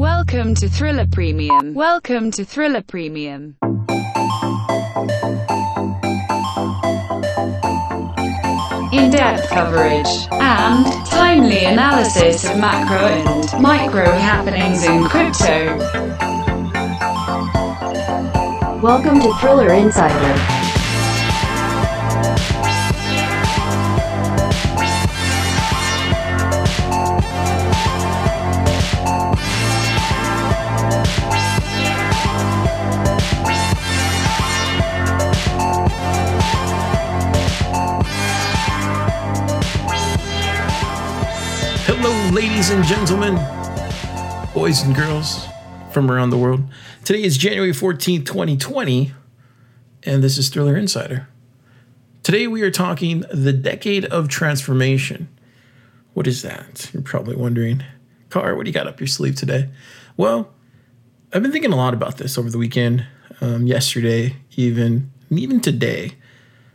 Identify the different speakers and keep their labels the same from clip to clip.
Speaker 1: Welcome to Thriller Premium. Welcome to Thriller Premium. In depth coverage and timely analysis of macro and micro happenings in crypto.
Speaker 2: Welcome to Thriller Insider.
Speaker 3: Ladies and gentlemen, boys and girls from around the world. Today is January 14th, 2020, and this is Thriller Insider. Today we are talking the decade of transformation. What is that? You're probably wondering. Car, what do you got up your sleeve today? Well, I've been thinking a lot about this over the weekend, um, yesterday, even, even today.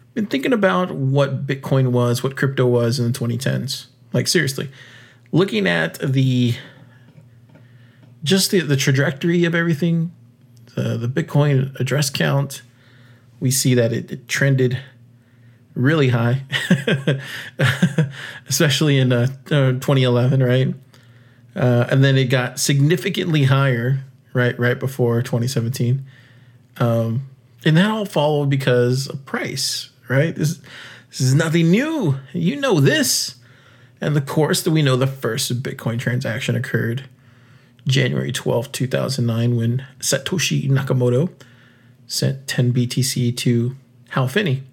Speaker 3: I've Been thinking about what Bitcoin was, what crypto was in the 2010s. Like, seriously looking at the just the, the trajectory of everything, the, the Bitcoin address count, we see that it, it trended really high, especially in uh, uh, 2011, right? Uh, and then it got significantly higher right right before 2017. Um, and that all followed because of price, right? This, this is nothing new. You know this. And of course, that we know the first Bitcoin transaction occurred January 12, 2009, when Satoshi Nakamoto sent 10 BTC to Hal Finney.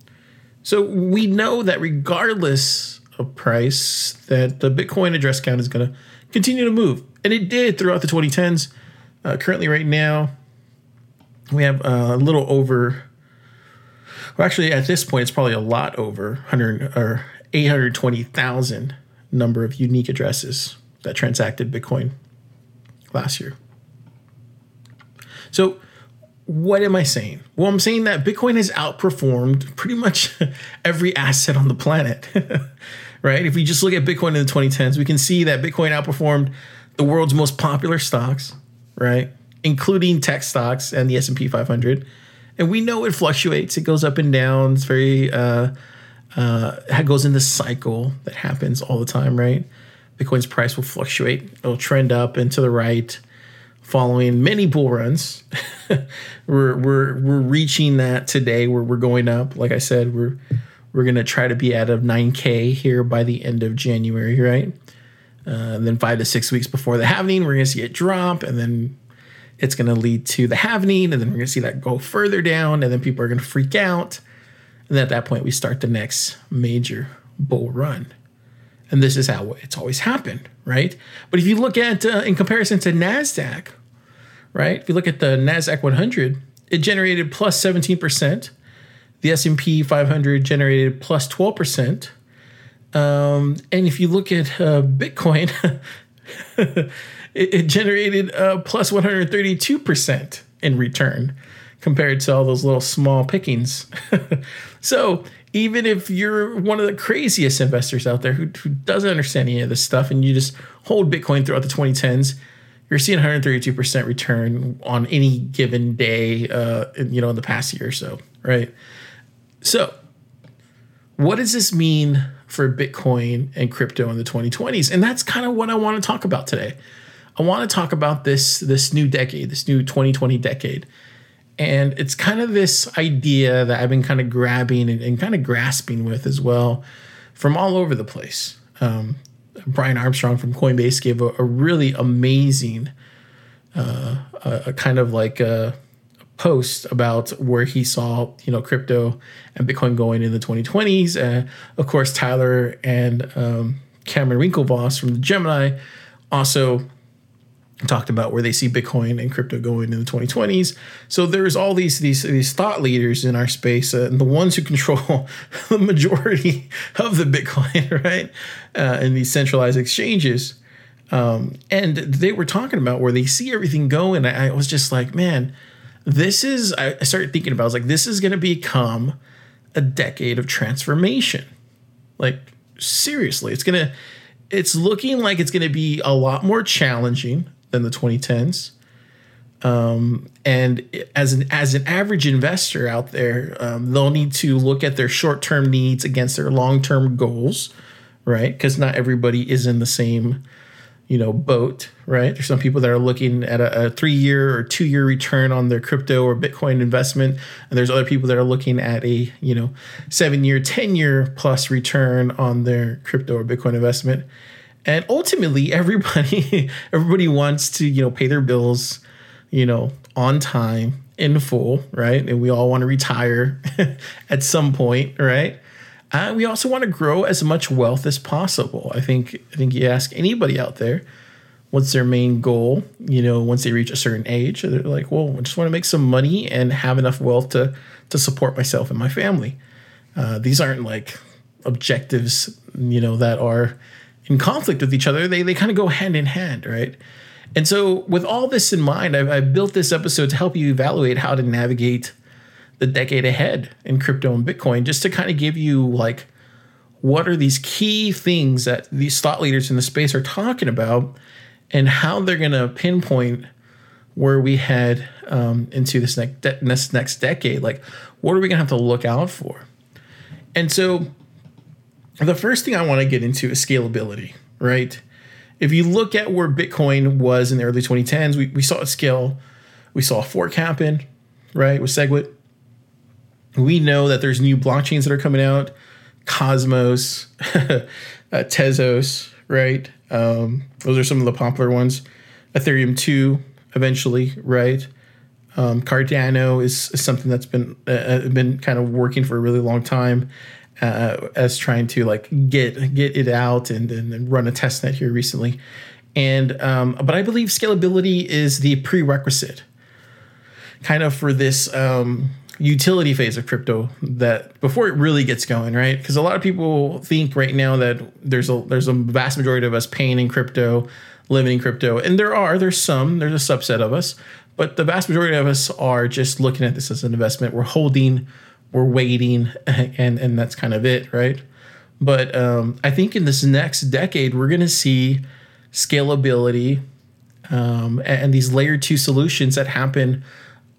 Speaker 3: So we know that regardless of price, that the Bitcoin address count is going to continue to move. And it did throughout the 2010s. Uh, currently, right now, we have a little over, well, actually, at this point, it's probably a lot over 100 or 820,000 number of unique addresses that transacted Bitcoin last year. So, what am I saying? Well, I'm saying that Bitcoin has outperformed pretty much every asset on the planet. right? If we just look at Bitcoin in the 2010s, we can see that Bitcoin outperformed the world's most popular stocks, right? Including tech stocks and the S&P 500. And we know it fluctuates, it goes up and down. It's very uh, uh, it goes in this cycle that happens all the time, right? Bitcoin's price will fluctuate. It'll trend up and to the right, following many bull runs. we're we're we're reaching that today where we're going up. Like I said, we're we're gonna try to be out of 9k here by the end of January, right? Uh, and then five to six weeks before the halving, we're gonna see it drop, and then it's gonna lead to the halving, and then we're gonna see that go further down, and then people are gonna freak out and at that point, we start the next major bull run. And this is how it's always happened, right? But if you look at, uh, in comparison to NASDAQ, right? If you look at the NASDAQ 100, it generated plus 17%. The S&P 500 generated plus 12%. Um, and if you look at uh, Bitcoin, it, it, generated uh, plus 132% in return compared to all those little small pickings. so even if you're one of the craziest investors out there who, who, doesn't understand any of this stuff and you just hold Bitcoin throughout the 2010s, you're seeing 132% return on any given day, uh, you know, in the past year or so, right? So, what does this mean for Bitcoin and crypto in the 2020s? And that's kind of what I want to talk about today. I want to talk about this this new decade, this new 2020 decade and it's kind of this idea that I've been kind of grabbing and, and kind of grasping with as well from all over the place. Um, Brian Armstrong from Coinbase gave a, a really amazing, uh, a, a, kind of like a post about where he saw you know crypto and Bitcoin going in the 2020s. Uh, of course, Tyler and um, Cameron Winklevoss from the Gemini also talked about where they see Bitcoin and crypto going in the 2020s. So there's all these these these thought leaders in our space, uh, and the ones who control the majority of the Bitcoin, right, uh, and these centralized exchanges. Um, and they were talking about where they see everything go, and I, I was just like, man, this is. I, I started thinking about. I was like, this is going to become a decade of transformation. Like seriously, it's gonna. It's looking like it's going to be a lot more challenging than the 2010s. Um, and as an as an average investor out there, um, they'll need to look at their short term needs against their long term goals, right? Because not everybody is in the same, you know, boat, right? There's some people that are looking at a, a three year or two year return on their crypto or Bitcoin investment, and there's other people that are looking at a you know seven year, ten year plus return on their crypto or Bitcoin investment. And ultimately, everybody everybody wants to you know pay their bills you know, on time in full, right? And we all want to retire at some point, right? And we also want to grow as much wealth as possible. I think I think you ask anybody out there, what's their main goal? You know, once they reach a certain age, they're like, well, I just want to make some money and have enough wealth to to support myself and my family. Uh, these aren't like objectives, you know, that are in conflict with each other. They they kind of go hand in hand, right? And so, with all this in mind, I've, I've, built this episode to help you evaluate how to navigate the decade ahead in crypto and Bitcoin, just to kind of give you like what are these key things that these thought leaders in the space are talking about and how they're going to pinpoint where we head um, into this next, de- this next decade. Like, what are we going to have to look out for? And so, the first thing I want to get into is scalability, right? if you look at where Bitcoin was in the early 2010s, we, we saw it scale. We saw a fork happen, right, with SegWit. We know that there's new blockchains that are coming out, Cosmos, uh, Tezos, right? Um, those are some of the popular ones. Ethereum 2 eventually, right? Um, Cardano is, is, something that's been uh, been kind of working for a really long time uh, as trying to like get get it out and, and run a test net here recently. And um, but I believe scalability is the prerequisite, kind of for this um, utility phase of crypto that before it really gets going, right? Because a lot of people think right now that there's a there's a vast majority of us paying in crypto, living in crypto, and there are there's some there's a subset of us, but the vast majority of us are just looking at this as an investment. We're holding we're waiting and and that's kind of it right? But um, i think in this next decade we're going to see scalability um, and, these layer two solutions that happen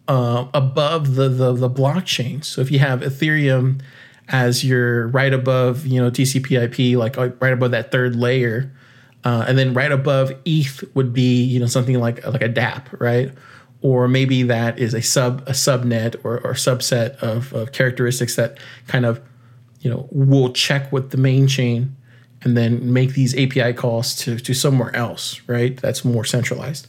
Speaker 3: uh, above the, the the blockchain. So if you have ethereum as your right above you know tcp/ip like uh, right above that third layer uh, and then right above eth would be you know something like like a dApp right or maybe that is a sub a subnet or, or subset of, of characteristics that kind of you know will check with the main chain and then make these API calls to, to somewhere else, right? That's more centralized.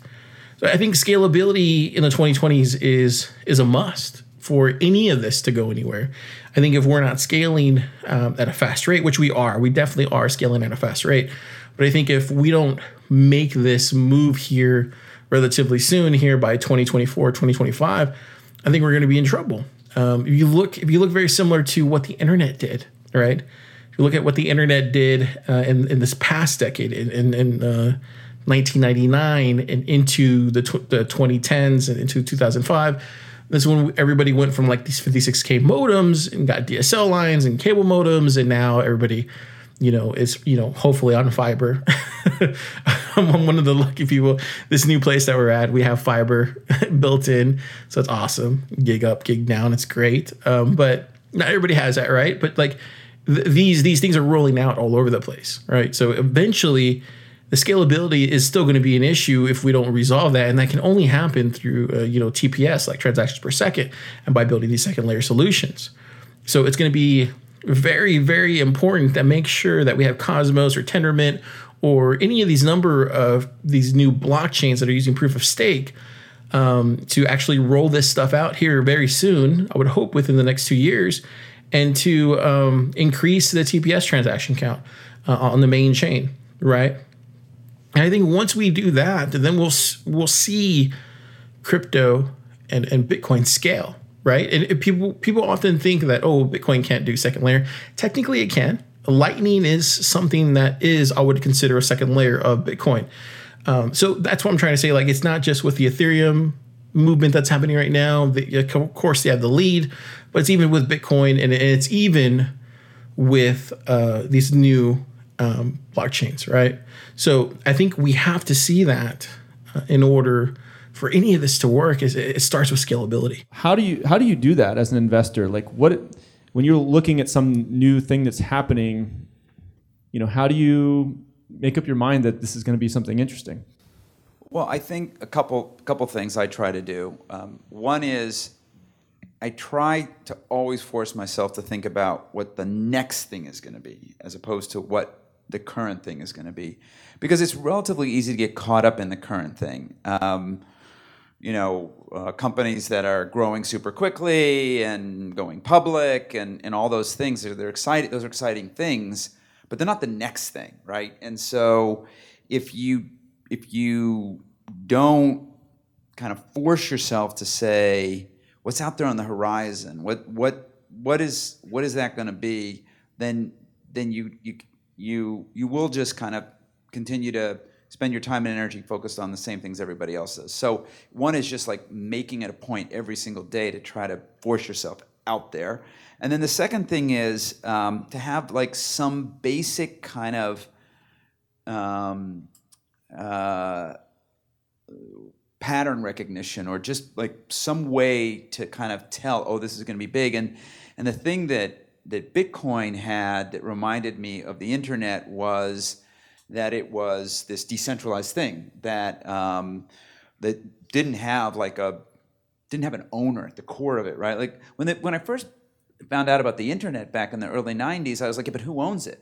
Speaker 3: So I think scalability in the 2020s is is a must for any of this to go anywhere. I think if we're not scaling um, at a fast rate, which we are, we definitely are scaling at a fast rate. But I think if we don't make this move here relatively soon here by 2024 2025 i think we're going to be in trouble. Um, if you look if you look very similar to what the internet did right? If you look at what the internet did uh, in, in this past decade in, in, in uh, 1999 and into the, tw- the 2010s and into 2005 that's when everybody went from like these 56k modems and got dsl lines and cable modems and now everybody you know, is you know, hopefully on fiber. I'm one of the lucky people. This new place that we're at, we have fiber built in, so it's awesome. Gig up, gig down, it's great. Um, but not everybody has that, right? But like th- these these things are rolling out all over the place, right? So eventually, the scalability is still going to be an issue if we don't resolve that, and that can only happen through uh, you know TPS, like transactions per second, and by building these second layer solutions. So it's going to be very, very important that make sure that we have Cosmos or Tendermint or any of these number of these new blockchains that are using proof of stake um, to actually roll this stuff out here very soon. I would hope within the next two years, and to um, increase the TPS transaction count uh, on the main chain, right? And I think once we do that, then we'll we'll see crypto and, and Bitcoin scale right? And people people often think that oh, Bitcoin can't do second layer. Technically, it can. Lightning is something that is I would consider a second layer of Bitcoin. Um, so that's what I'm trying to say. Like it's not just with the Ethereum movement that's happening right now. The, of course, they have the lead, but it's even with Bitcoin, and it's even with uh, these new um, blockchains, right? So I think we have to see that uh, in order for any of this to work is it starts with scalability.
Speaker 4: How do you how do you do that as an investor? Like what when you're looking at some new thing that's happening, you know, how do you make up your mind that this is going to be something interesting?
Speaker 5: Well, I think a couple couple things I try to do. Um, one is I try to always force myself to think about what the next thing is going to be, as opposed to what the current thing is going to be, because it's relatively easy to get caught up in the current thing. Um, you know, uh, companies that are growing super quickly and going public and, and all those things. They're, they're exciting. Those are exciting things, but they're not the next thing, right? And so, if you if you don't kind of force yourself to say what's out there on the horizon, what what what is what is that going to be, then then you you you you will just kind of continue to spend your time and energy focused on the same things everybody else does. So one is just like making it a point every single day to try to force yourself out there. And then the second thing is um, to have like some basic kind of um, uh, pattern recognition or just like some way to kind of tell, oh, this is going to be big. And and the thing that that Bitcoin had that reminded me of the internet was that it was this decentralized thing that um, that didn't have like a didn't have an owner at the core of it, right? Like when when I first found out about the internet back in the early '90s, I was like, yeah, but who owns it?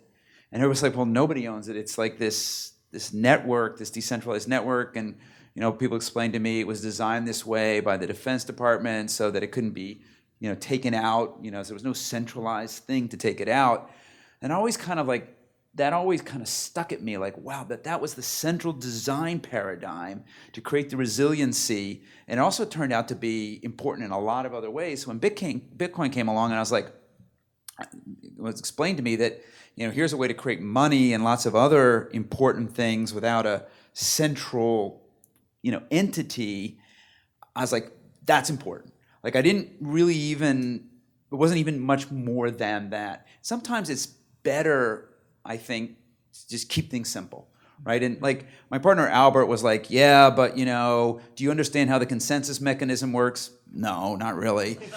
Speaker 5: And it was like, well, nobody owns it. It's like this this network, this decentralized network, and you know, people explained to me it was designed this way by the Defense Department so that it couldn't be, you know, taken out. You know, so there was no centralized thing to take it out. And I always kind of like that always kind of stuck at me like wow that that was the central design paradigm to create the resiliency and it also turned out to be important in a lot of other ways. So when bitcoin, bitcoin came along and i was like it was explained to me that you know here's a way to create money and lots of other important things without a central you know entity i was like that's important. Like i didn't really even it wasn't even much more than that. Sometimes it's better i think just keep things simple right? And like my partner albert was like yeah but you know do you understand how the consensus mechanism works? No not really.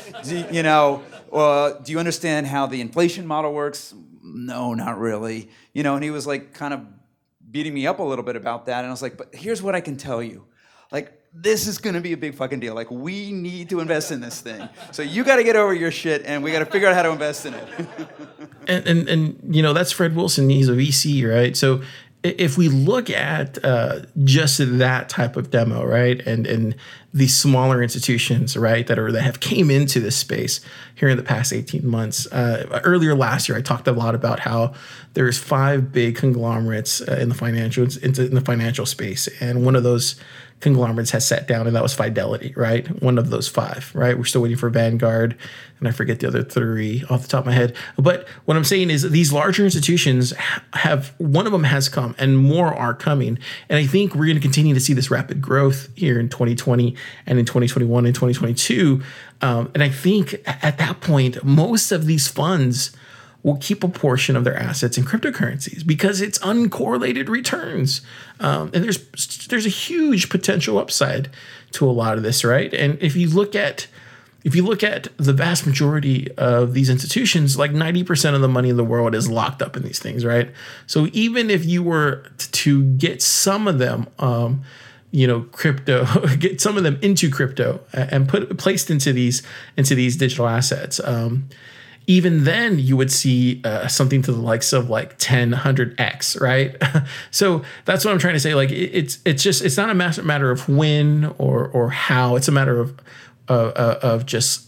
Speaker 5: You know uh, do you understand how the inflation model works? No not really. You know and he was like kind of beating me up a little bit about that and i was like but here's what i can tell you. Like, this is going to be a big fucking deal. Like, we need to invest in this thing. So you got to get over your shit, and we got to figure out how to invest in it.
Speaker 3: and, and and you know that's Fred Wilson. He's a VC, right? So if we look at uh, just that type of demo, right, and and these smaller institutions, right, that are that have came into this space here in the past eighteen months. Uh, earlier last year, I talked a lot about how there's five big conglomerates uh, in the financial in the financial space, and one of those conglomerates has sat down, and that was Fidelity, right? One of those five, right? We're still waiting for Vanguard, and I forget the other three off the top of my head. But what I'm saying is these larger institutions have one of them has come, and more are coming. And I think we're going to continue to see this rapid growth here in 2020 and in 2021 and 2022. Um, and I think at that point, most of these funds will keep a portion of their assets in cryptocurrencies because it's uncorrelated returns. Um, and there's there's a huge potential upside to a lot of this, right? And if you look at if you look at the vast majority of these institutions, like 90% of the money in the world is locked up in these things, right? So even if you were to get some of them, um, you know, crypto, get some of them into crypto and put placed into these into these digital assets, um, even then you would see uh, something to the likes of like 10 100x right? So that's what i'm trying to say like it, it's it's just it's not a matter of when or or how. It's a matter of uh, of just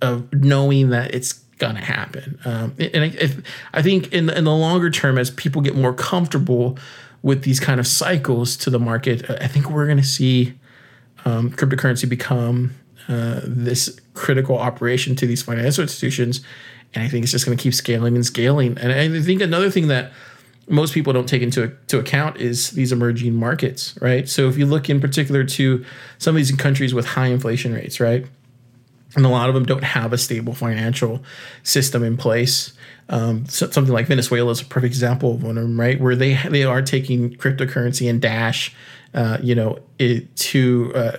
Speaker 3: of knowing that it's gonna happen. Um, and I, I think in the, in the longer term as people get more comfortable with these kind of cycles to the market i think we're gonna see um, cryptocurrency become uh, this critical operation to these financial institutions. And I think it's just going to keep scaling and scaling. And I think another thing that most people don't take into to account is these emerging markets, right? So if you look in particular to some of these countries with high inflation rates, right? and a lot of them don't have a stable financial system in place. Um, so something like Venezuela is a perfect example of one of them, right? Where they they are taking cryptocurrency and Dash, uh, you know, it, to uh,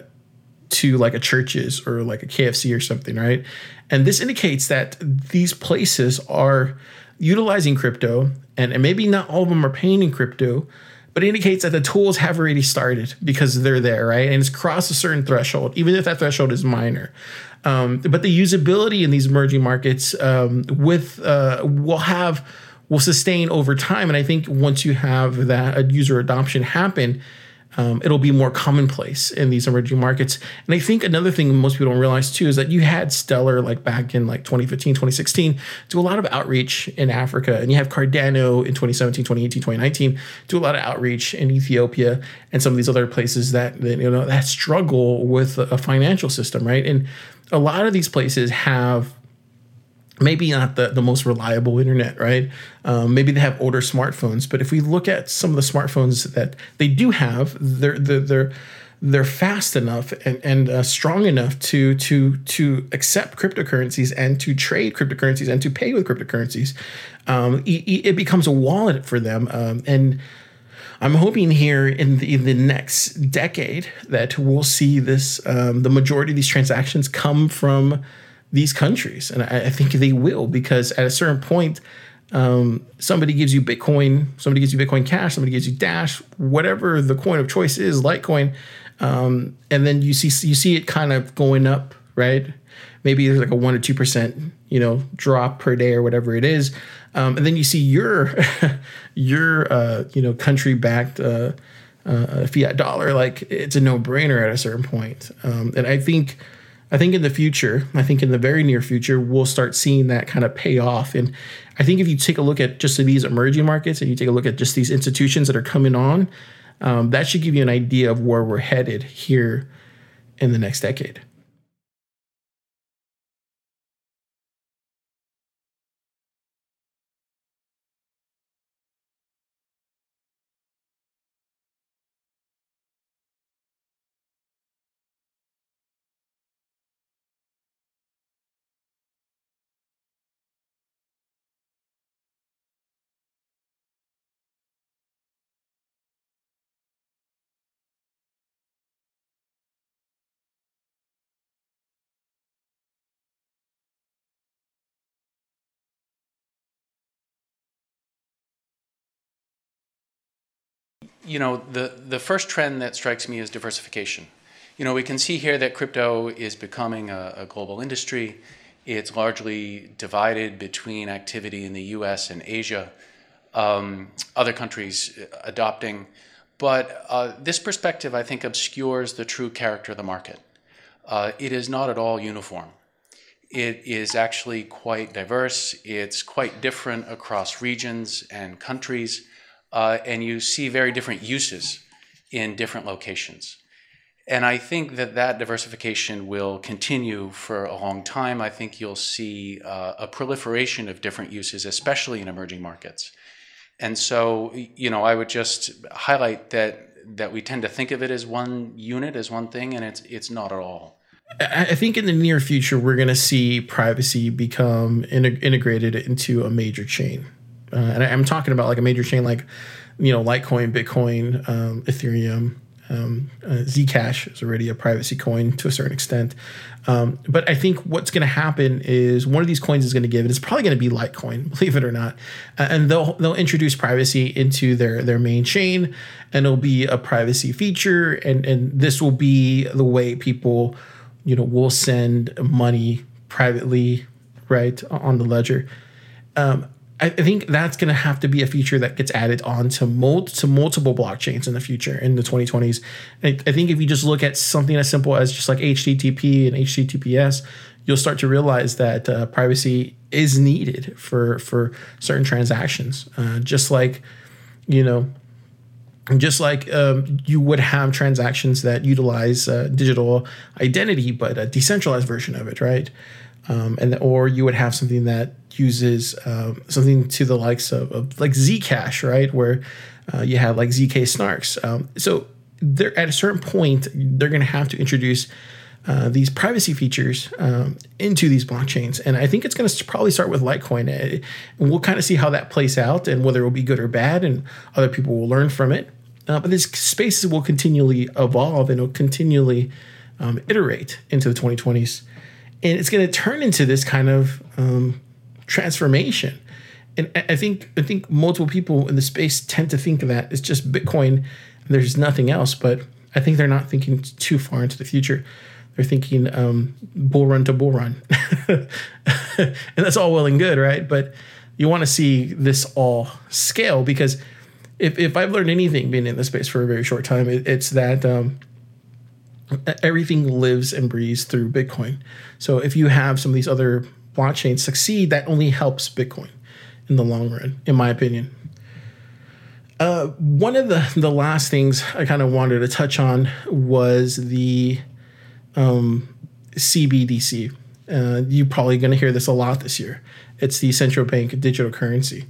Speaker 3: to like a churches or like a KFC or something, right? And this indicates that these places are utilizing crypto, and, and maybe not all of them are paying in crypto, but it indicates that the tools have already started because they're there, right? And it's crossed a certain threshold, even if that threshold is minor. Um, but the usability in these emerging markets um, with uh, will have will sustain over time, and I think once you have that user adoption happen, um, it'll be more commonplace in these emerging markets. And I think another thing most people don't realize too is that you had Stellar like back in like 2015, 2016 do a lot of outreach in Africa. And you have Cardano in 2017, 2018, 2019 do a lot of outreach in Ethiopia and some of these other places that, that you know that struggle with a financial system, right? And a lot of these places have maybe not the, the most reliable internet, right? Um, maybe they have older smartphones, but if we look at some of the smartphones that they do have, they're they're they're, they're fast enough and, and uh, strong enough to to to accept cryptocurrencies and to trade cryptocurrencies and to pay with cryptocurrencies. Um, it, it, becomes a wallet for them, um, and I'm hoping here in the, in the, next decade that we'll see this um, the majority of these transactions come from these countries, and I, I think they will because at a certain point, um, somebody gives you Bitcoin, somebody gives you Bitcoin Cash, somebody gives you Dash, whatever the coin of choice is, Litecoin, um, and then you see you see it kind of going up, right? Maybe there's like a one or two percent, you know, drop per day or whatever it is, um, and then you see your your uh, you know country backed. Uh, uh, fiat dollar, like it's a no brainer at a certain point. Um, and I think I think in the future, I think in the very near future, we'll start seeing that kind of pay off. And I think if you take a look at just these emerging markets and you take a look at just these institutions that are coming on, um, that should give you an idea of where we're headed here in the next decade.
Speaker 6: You know, the, the first trend that strikes me is diversification. You know, we can see here that crypto is becoming a, a global industry. It's largely divided between activity in the US and Asia, um, other countries adopting. But uh, this perspective, I think, obscures the true character of the market. Uh, it is not at all uniform. It is actually quite diverse. It's quite different across regions and countries uh, and you see very different uses in different locations. And I think that that diversification will continue for a long time. I think you'll see uh, a proliferation of different uses, especially in emerging markets. And so, you know, I would just highlight that that we tend to think of it as one unit, as one thing, and it's it's not at all.
Speaker 3: I think in the near future we're going to see privacy become integrated into a major chain uh, and I, am talking about like a major chain like you know Litecoin, Bitcoin, um, Ethereum. Um, uh, Zcash is already a privacy coin to a certain extent, um, but I think what's going to happen is one of these coins is going to give it. It's probably going to be Litecoin, believe it or not, uh, and they'll they'll introduce privacy into their their main chain, and it'll be a privacy feature, and and this will be the way people, you know, will send money privately, right on the ledger. Um, I think that's going to have to be a feature that gets added on to, mul- to multiple blockchains in the future in the 2020s. I, I think if you just look at something as simple as just like HTTP and HTTPS, you'll start to realize that uh, privacy is needed for for certain transactions. Uh, just like you know, just like um, you would have transactions that utilize uh, digital identity, but a decentralized version of it, right? Um, and or you would have something that uses um, something to the likes of, of, like Zcash, right, where uh, you have like zk snarks. Um, so they're at a certain point they're going to have to introduce uh, these privacy features um, into these blockchains. And I think it's going to probably start with Litecoin. Uh, And we'll kind of see how that plays out and whether it will be good or bad, and other people will learn from it. Uh, but this space will continually evolve and it'll continually um, iterate into the 2020s. And it's going to turn into this kind of um, transformation. And I think I think multiple people in the space tend to think that it's just Bitcoin there's nothing else. But I think they're not thinking too far into the future. They're thinking um, bull run to bull run, and that's all well and good, right? But you want to see this all scale because if, if I've learned anything being in the space for a very short time, it, it's that um, everything lives and breathes through Bitcoin. So if you have some of these other blockchains succeed, that only helps Bitcoin in the long run, in my opinion. Uh, one of the the last things I kind of wanted to touch on was the um, CBDC. Uh, you're probably going to hear this a lot this year. It's the central bank digital currency.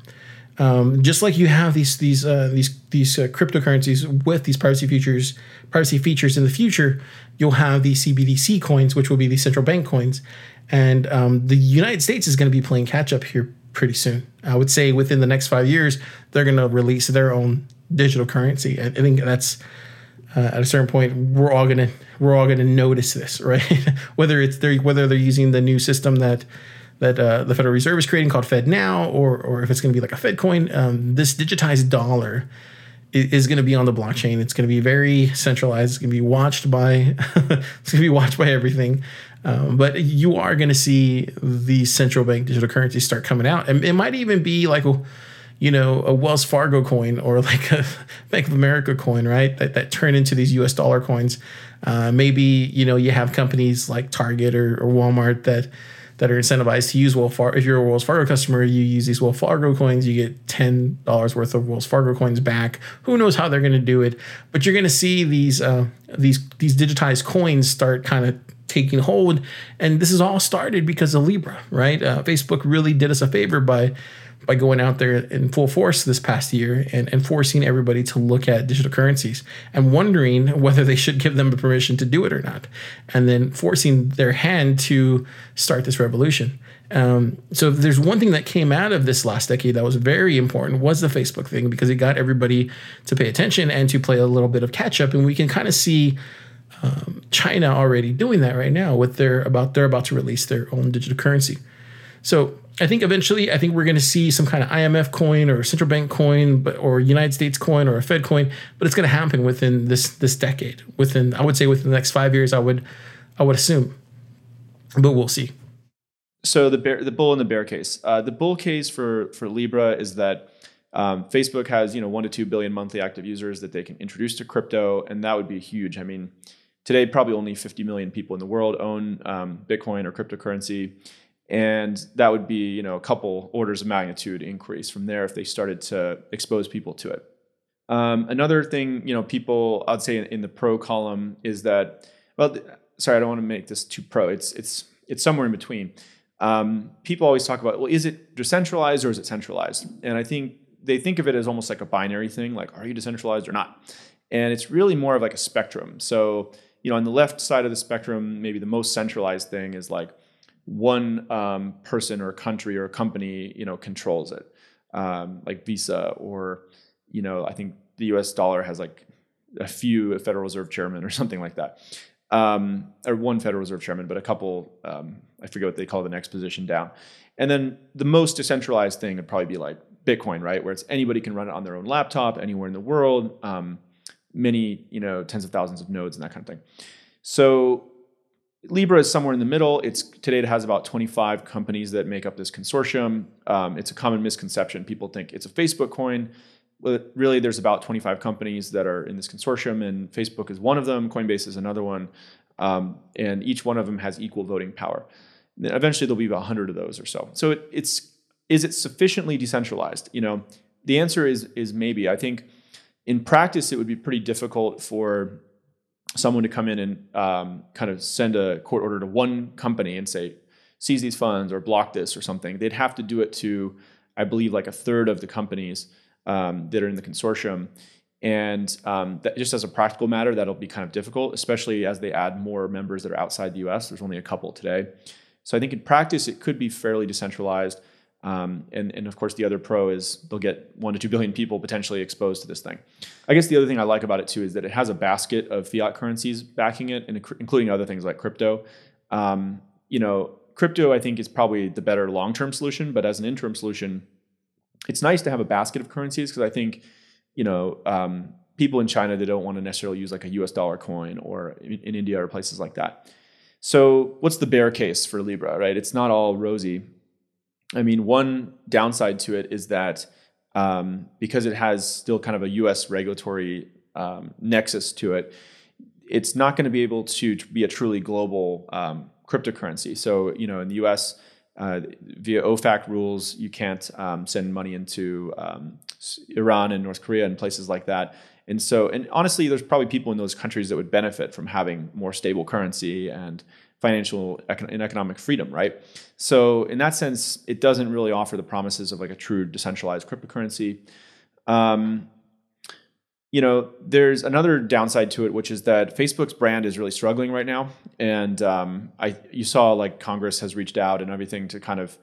Speaker 3: Um, just like you have these these uh, these these uh, cryptocurrencies with these privacy features privacy features in the future, you'll have the CBDC coins, which will be the central bank coins, and um, the United States is going to be playing catch up here pretty soon. I would say within the next five years, they're going to release their own digital currency. I, I think that's uh, at a certain point we're all gonna we're all gonna notice this, right? whether it's they're whether they're using the new system that that uh, the Federal Reserve is creating called Fed Now, or or if it's gonna be like a Fed coin, um, this digitized dollar is going to be on the blockchain. It's going to be very centralized. It's going to be watched by it's going to be watched by everything. Um, but you are going to see the central bank digital currencies start coming out, and it might even be like you know, a Wells Fargo coin or like a Bank of America coin, right? That that turn into these U.S. dollar coins. Uh, maybe you know you have companies like Target or, or Walmart that that are incentivized to use Wells Fargo. If you're a Wells Fargo customer, you use these Wells Fargo coins, you get ten dollars worth of Wells Fargo coins back. Who knows how they're going to do it? But you're going to see these uh, these these digitized coins start kind of taking hold, and this is all started because of Libra, right? Uh, Facebook really did us a favor by by going out there in full force this past year and, and forcing everybody to look at digital currencies and wondering whether they should give them the permission to do it or not, and then forcing their hand to start this revolution. Um, so if there's one thing that came out of this last decade that was very important was the Facebook thing because it got everybody to pay attention and to play a little bit of catch up, and we can kind of see um, China already doing that right now with their about they're about to release their own digital currency. So I think eventually, I think we're going to see some kind of IMF coin or central bank coin, but or United States coin or a Fed coin. But it's going to happen within this this decade. Within I would say within the next five years, I would I would assume. But we'll see.
Speaker 4: So the bear, the bull and the bear case. Uh, the bull case for for Libra is that um, Facebook has you know one to two billion monthly active users that they can introduce to crypto, and that would be huge. I mean, today probably only 50 million people in the world own um, Bitcoin or cryptocurrency, and that would be you know a couple orders of magnitude increase from there if they started to expose people to it. Um, another thing, you know, people I'd say in, in the pro column is that well, th- sorry, I don't want to make this too pro. It's it's it's somewhere in between. Um, people always talk about well, is it decentralized or is it centralized? And I think they think of it as almost like a binary thing, like are you decentralized or not? And it's really more of like a spectrum. So you know, on the left side of the spectrum, maybe the most centralized thing is like one um, person or country or company, you know, controls it, um, like Visa or you know, I think the U.S. dollar has like a few Federal Reserve chairman or something like that, um, or one Federal Reserve chairman, but a couple. Um, I forget what they call the next position down. And then the most decentralized thing would probably be like Bitcoin, right, where it's anybody can run it on their own laptop anywhere in the world. Um, many, you know, tens of thousands of nodes and that kind of thing. So Libra is somewhere in the middle. It's today it has about 25 companies that make up this consortium. Um, it's a common misconception. People think it's a Facebook coin. Well, really, there's about 25 companies that are in this consortium, and Facebook is one of them. Coinbase is another one, um, and each one of them has equal voting power. And eventually, there'll be about 100 of those or so. So it, it's is it sufficiently decentralized? You know, the answer is is maybe. I think in practice, it would be pretty difficult for someone to come in and um, kind of send a court order to one company and say seize these funds or block this or something they'd have to do it to i believe like a third of the companies um, that are in the consortium And um, just as a practical matter, that'll be kind of difficult, especially as they add more members that are outside the US. There's only a couple today. So I think in practice, it could be fairly decentralized. Um, and, and of course, the other pro is they'll get one to two billion people potentially exposed to this thing. I guess the other thing I like about it too is that it has a basket of fiat currencies backing it, and including other things like crypto. Um, you know, crypto I think is probably the better long-term solution, but as an interim solution, it's nice to have a basket of currencies because I think, you know, um, people in China they don't want to necessarily use like a U.S. dollar coin or in, in India or places like that. So, what's the bear case for Libra? Right, it's not all rosy I mean, one downside to it is that um, because it has still kind of a U.S. regulatory um, nexus to it, it's not going to be able to be a truly global um, cryptocurrency. So, you know, in the U.S. Uh, via OFAC rules, you can't um, send money into um, Iran and North Korea and places like that. And so, and honestly, there's probably people in those countries that would benefit from having more stable currency and financial and economic freedom, right? So in that sense, it doesn't really offer the promises of like a true decentralized cryptocurrency. Um, you know, there's another downside to it, which is that Facebook's brand is really struggling right now, and um, I you saw like Congress has reached out and everything to kind of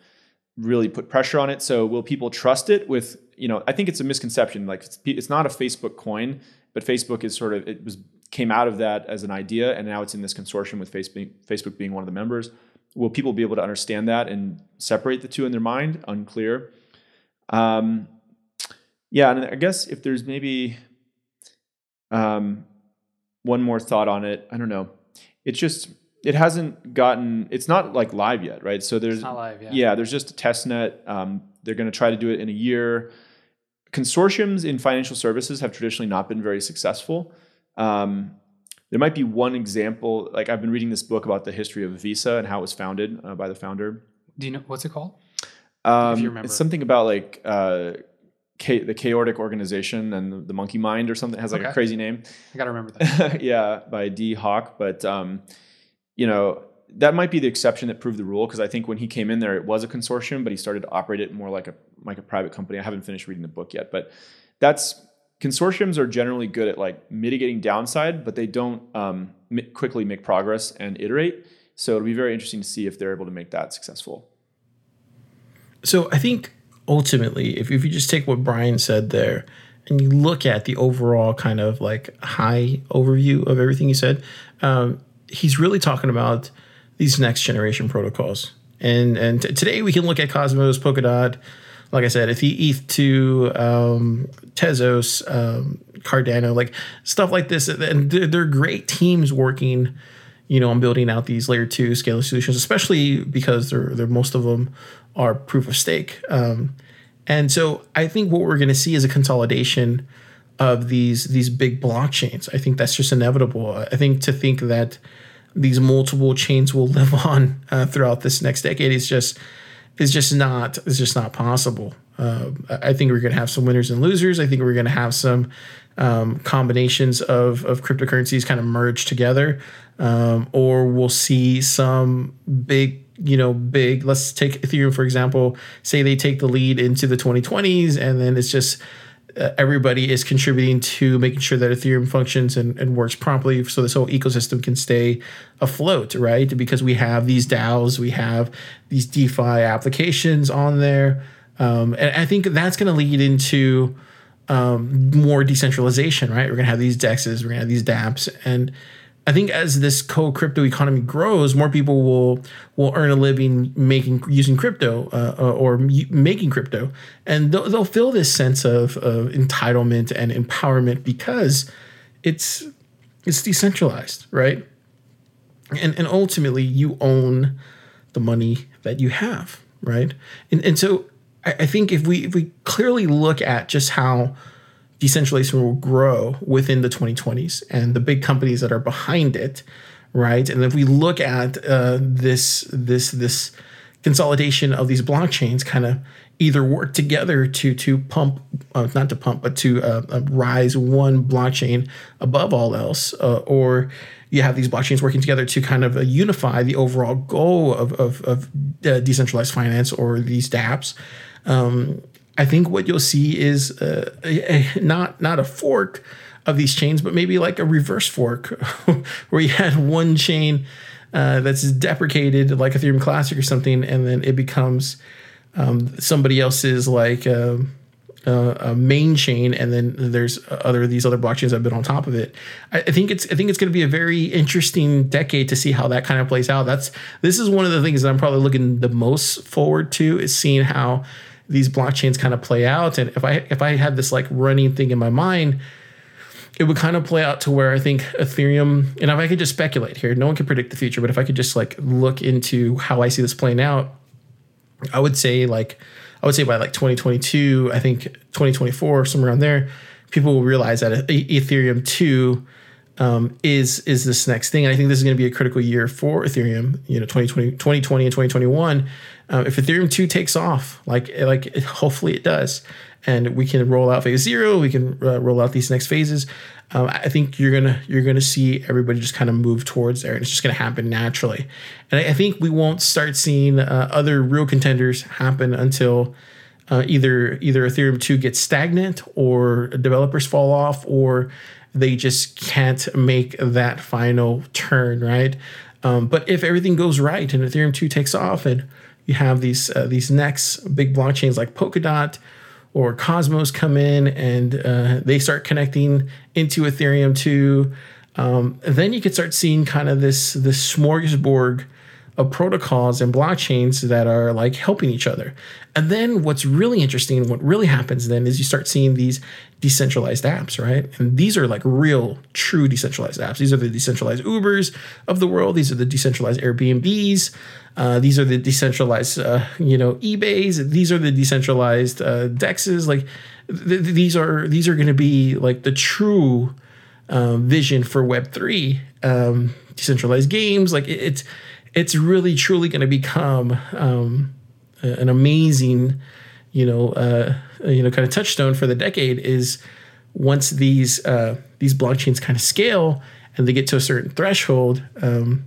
Speaker 4: really put pressure on it. So will people trust it? With you know, I think it's a misconception. Like it's, it's not a Facebook coin, but Facebook is sort of it was came out of that as an idea, and now it's in this consortium with Facebook, Facebook being one of the members. Will people be able to understand that and separate the two in their mind? Unclear. Um, yeah, and I guess if there's maybe um, one more thought on it, I don't know. It's just it hasn't gotten. It's not like live yet, right? So there's
Speaker 6: not live, yeah.
Speaker 4: Yeah, there's just a test net. Um, they're going to try to do it in a year. Consortiums in financial services have traditionally not been very successful. Um, there might be one example. Like I've been reading this book about the history of Visa and how it was founded uh, by the founder.
Speaker 7: Do you know what's it called?
Speaker 4: Um, if you remember, it's something about like uh, K- the chaotic organization and the, the, monkey mind or something. It has like okay. a crazy name.
Speaker 7: I gotta remember that.
Speaker 4: yeah, by Dee Hock. But um, you know that might be the exception that proved the rule because I think when he came in there, it was a consortium, but he started to operate it more like a like a private company. I haven't finished reading the book yet, but that's consortiums are generally good at like mitigating downside, but they don't um, quickly make progress and iterate. So it'll be very interesting to see if they're able to make that successful.
Speaker 3: So I think ultimately, if, if you just take what Brian said there and you look at the overall kind of like high overview of everything he said, um, he's really talking about these next generation protocols. And and t- today we can look at Cosmos, Polkadot, like I said, if you ETH to um, Tezos, um, Cardano, like stuff like this, and they're, great teams working, you know, on building out these layer two scaling solutions, especially because they're, they're most of them are proof of stake. Um, and so I think what we're going to see is a consolidation of these these big blockchains. I think that's just inevitable. I think to think that these multiple chains will live on uh, throughout this next decade is just is just not is just not possible. Uh, I think we're going to have some winners and losers. I think we're going to have some um, combinations of, of cryptocurrencies kind of merge together, um, or we'll see some big, you know, big. Let's take Ethereum for example. Say they take the lead into the 2020s, and then it's just uh, everybody is contributing to making sure that Ethereum functions and, and, works properly so this whole ecosystem can stay afloat, right? Because we have these DAOs, we have these DeFi applications on there. Um, and I think that's going to lead into um, more decentralization, right? We're going to have these DEXs, we're going to have these dApps. And I think as this co crypto economy grows, more people will will earn a living making using crypto uh, uh or making crypto, and they'll, they'll feel this sense of, of entitlement and empowerment because it's it's decentralized, right? And and ultimately, you own the money that you have, right? And and so I, I think if we if we clearly look at just how decentralization will grow within the 2020s and the big companies that are behind it, right? And if we look at uh, this this this consolidation of these blockchains, kind of either work together to to pump, uh, not to pump, but to uh, uh rise one blockchain above all else, uh, or you have these blockchains working together to kind of uh, unify the overall goal of of, of decentralized finance or these DApps. Um, I think what you'll see is uh, a, a, not not a fork of these chains, but maybe like a reverse fork, where you had one chain uh, that's deprecated, like Ethereum Classic or something, and then it becomes um, somebody else's like. Um, uh, a main chain, and then there's other these other blockchains that have been on top of it. I, I think it's I think it's going to be a very interesting decade to see how that kind of plays out. That's this is one of the things that I'm probably looking the most forward to is seeing how these blockchains kind of play out. And if I if I had this like running thing in my mind, it would kind of play out to where I think Ethereum, and if I could just speculate here, no one can predict the future, but if I could just like look into how I see this playing out, I would say like I would say by like 2022, I think 2024, somewhere around there, people will realize that Ethereum 2 um, is is this next thing. And I think this is going to be a critical year for Ethereum, you know, 2020, 2020 and 2021. Um, if Ethereum 2 takes off, like like hopefully it does, and we can roll out phase zero, we can uh, roll out these next phases. Um, I think you're gonna you're gonna see everybody just kind of move towards there, and it's just gonna happen naturally. And I, I think we won't start seeing uh, other real contenders happen until uh, either either Ethereum two gets stagnant, or developers fall off, or they just can't make that final turn, right? Um, but if everything goes right and Ethereum two takes off, and you have these uh, these next big blockchains like Polkadot or Cosmos come in and uh, they start connecting into Ethereum too. Um, then you could start seeing kind of this this smorgasbord of protocols and blockchains that are like helping each other. And then what's really interesting, what really happens then is you start seeing these decentralized apps, right? And these are like real, true decentralized apps. These are the decentralized Ubers of the world. These are the decentralized Airbnbs. Uh, these are the decentralized, uh, you know, eBay's. These are the decentralized uh, Dexes. Like th- these are these are going to be like the true um, vision for Web three, um, decentralized games. Like it, it's it's really truly going to become um, an amazing, you know, uh, you know, kind of touchstone for the decade. Is once these uh, these blockchains kind of scale and they get to a certain threshold, um,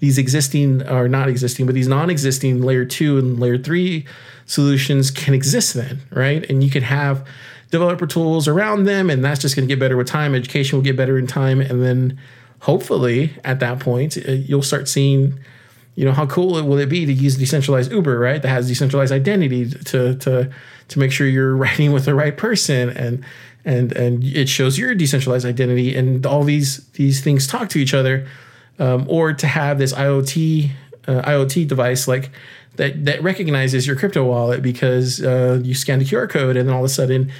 Speaker 3: these existing are not existing, but these non-existing layer two and layer three solutions can exist then, right? And you can have developer tools around them, and that's just going to get better with time. Education will get better in time, and then hopefully at that point uh, you'll start seeing you know how cool it will it be to use decentralized uber right? That has decentralized identity to to to make sure you're writing with the right person and and and it shows your decentralized identity and all these these things talk to each other um, or to have this iot uh, iot device like that that recognizes your crypto wallet because uh, you scan the qr code and then all of a sudden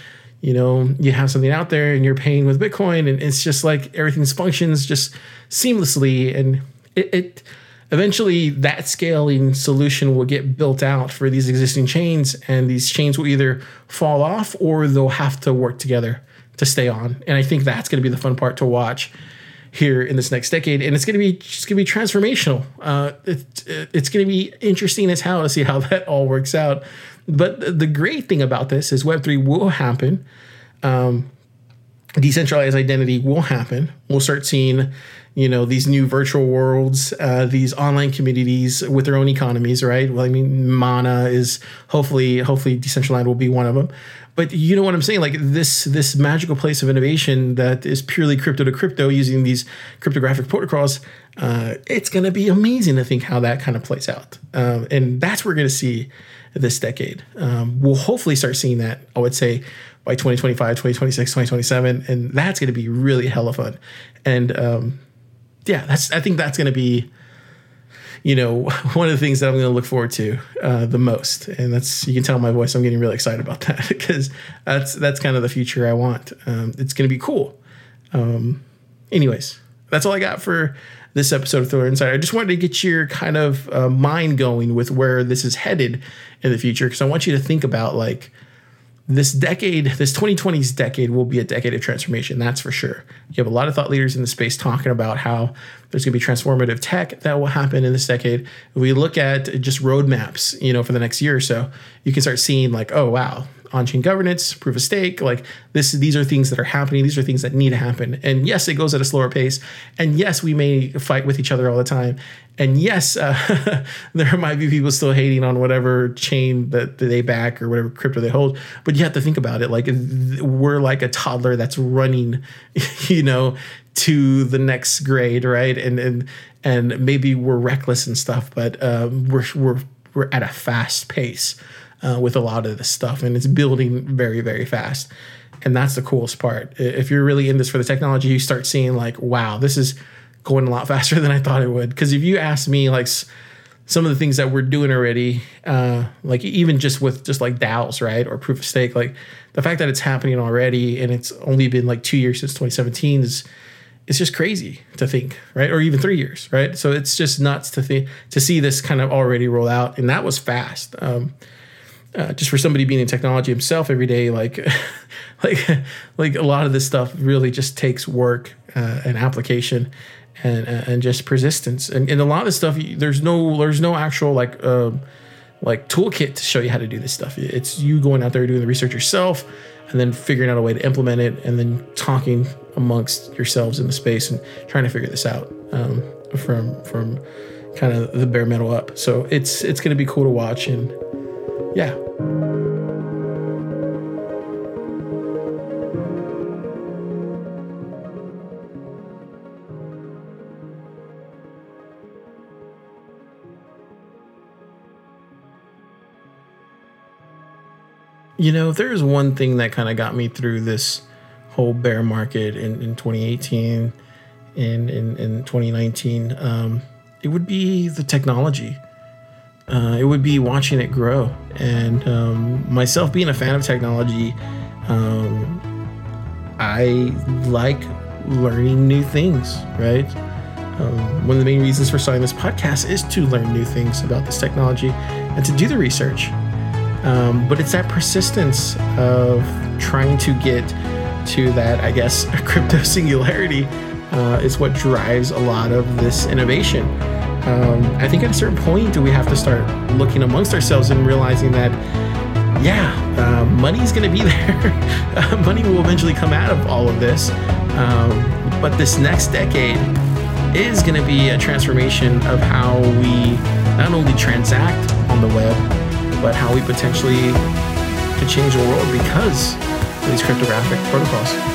Speaker 3: you know you have something out there and you're paying with bitcoin and it's just like everything functions just seamlessly and it, it eventually that scaling solution will get built out for these existing chains and these chains will either fall off or they'll have to work together to stay on. And i think that's going to be the fun part to watch here in this next decade and it's going to be just going to be transformational. Uh, it, it's going to be interesting as hell to see how that all works out. But the great thing about this is web3 will happen. Um, decentralized identity will happen. We'll start seeing you know these new virtual worlds uh, these online communities with their own economies right? Well i mean mana is hopefully hopefully decentraland will be one of them. But you know what i'm saying? Like this this magical place of innovation that is purely crypto to crypto using these cryptographic protocols uh, it's going to be amazing to think how that kind of plays out. Um, and that's what we're going to see this decade. Um, we'll hopefully start seeing that i would say by 2025 2026 2027 and that's going to be really hella fun. And um, yeah, that's I think that's going to be you know one of the things that I'm going to look forward to uh, the most, and that's you can tell my voice I'm getting really excited about that because that's that's kind of the future I want. Um, it's going to be cool. Um, anyways, that's all I got for this episode of Thriller Insider. I just wanted to get your kind of uh, mind going with where this is headed in the future because I want you to think about like this decade, this 2020s decade will be a decade of transformation, that's for sure. You have a lot of thought leaders in the space talking about how there's going to be transformative tech that will happen in this decade. If we look at just roadmaps, you know, for the next year or so, you can start seeing like, oh wow, on-chain governance, proof of stake. Like this, these are things that are happening. These are things that need to happen. And yes, it goes at a slower pace. And yes, we may fight with each other all the time. And yes, uh, there might be people still hating on whatever chain that they back or whatever crypto they hold. But you have to think about it. Like we're like a toddler that's running, you know, to the next grade, right? And and and maybe we're reckless and stuff, but um, we're we're we're at a fast pace uh, with a lot of this stuff, and it's building very very fast. And that's the coolest part. If you're really in this for the technology, you start seeing like, wow, this is going a lot faster than I thought it would. Because if you ask me, like some of the things that we're doing already, uh, like even just with just like DAOs, right, or proof of stake, like the fact that it's happening already and it's only been like two years since 2017 is it's just crazy to think, right? Or even three years, right? So it's just nuts to think to see this kind of already roll out, and that was fast. Um, uh, just for somebody being in technology himself every day, like, like, like a lot of this stuff really just takes work uh, and application, and and just persistence. And, and a lot of stuff, there's no there's no actual like. Uh, like toolkit to show you how to do this stuff. It's you going out there doing the research yourself, and then figuring out a way to implement it and then talking amongst yourselves in the space and trying to figure this out um, from from kind of the bare metal up so it's it's going to be cool to watch and yeah You know, there's one thing that kind of got me through this whole bear market in, in 2018 and in, in 2019. Um, it would be the technology. Uh, it would be watching it grow. And um, myself being a fan of technology, um, I like learning new things, right? Um, one of the main reasons for starting this podcast is to learn new things about this technology and to do the research. Um, but it's that persistence of trying to get to that, I guess, crypto singularity uh, is what drives a lot of this innovation. Um, I think at a certain point, do we have to start looking amongst ourselves and realizing that, yeah, uh, money is going to be there. money will eventually come out of all of this. Um, but this next decade is going to be a transformation of how we not only transact on the web, but how we potentially could change the world because of these cryptographic protocols.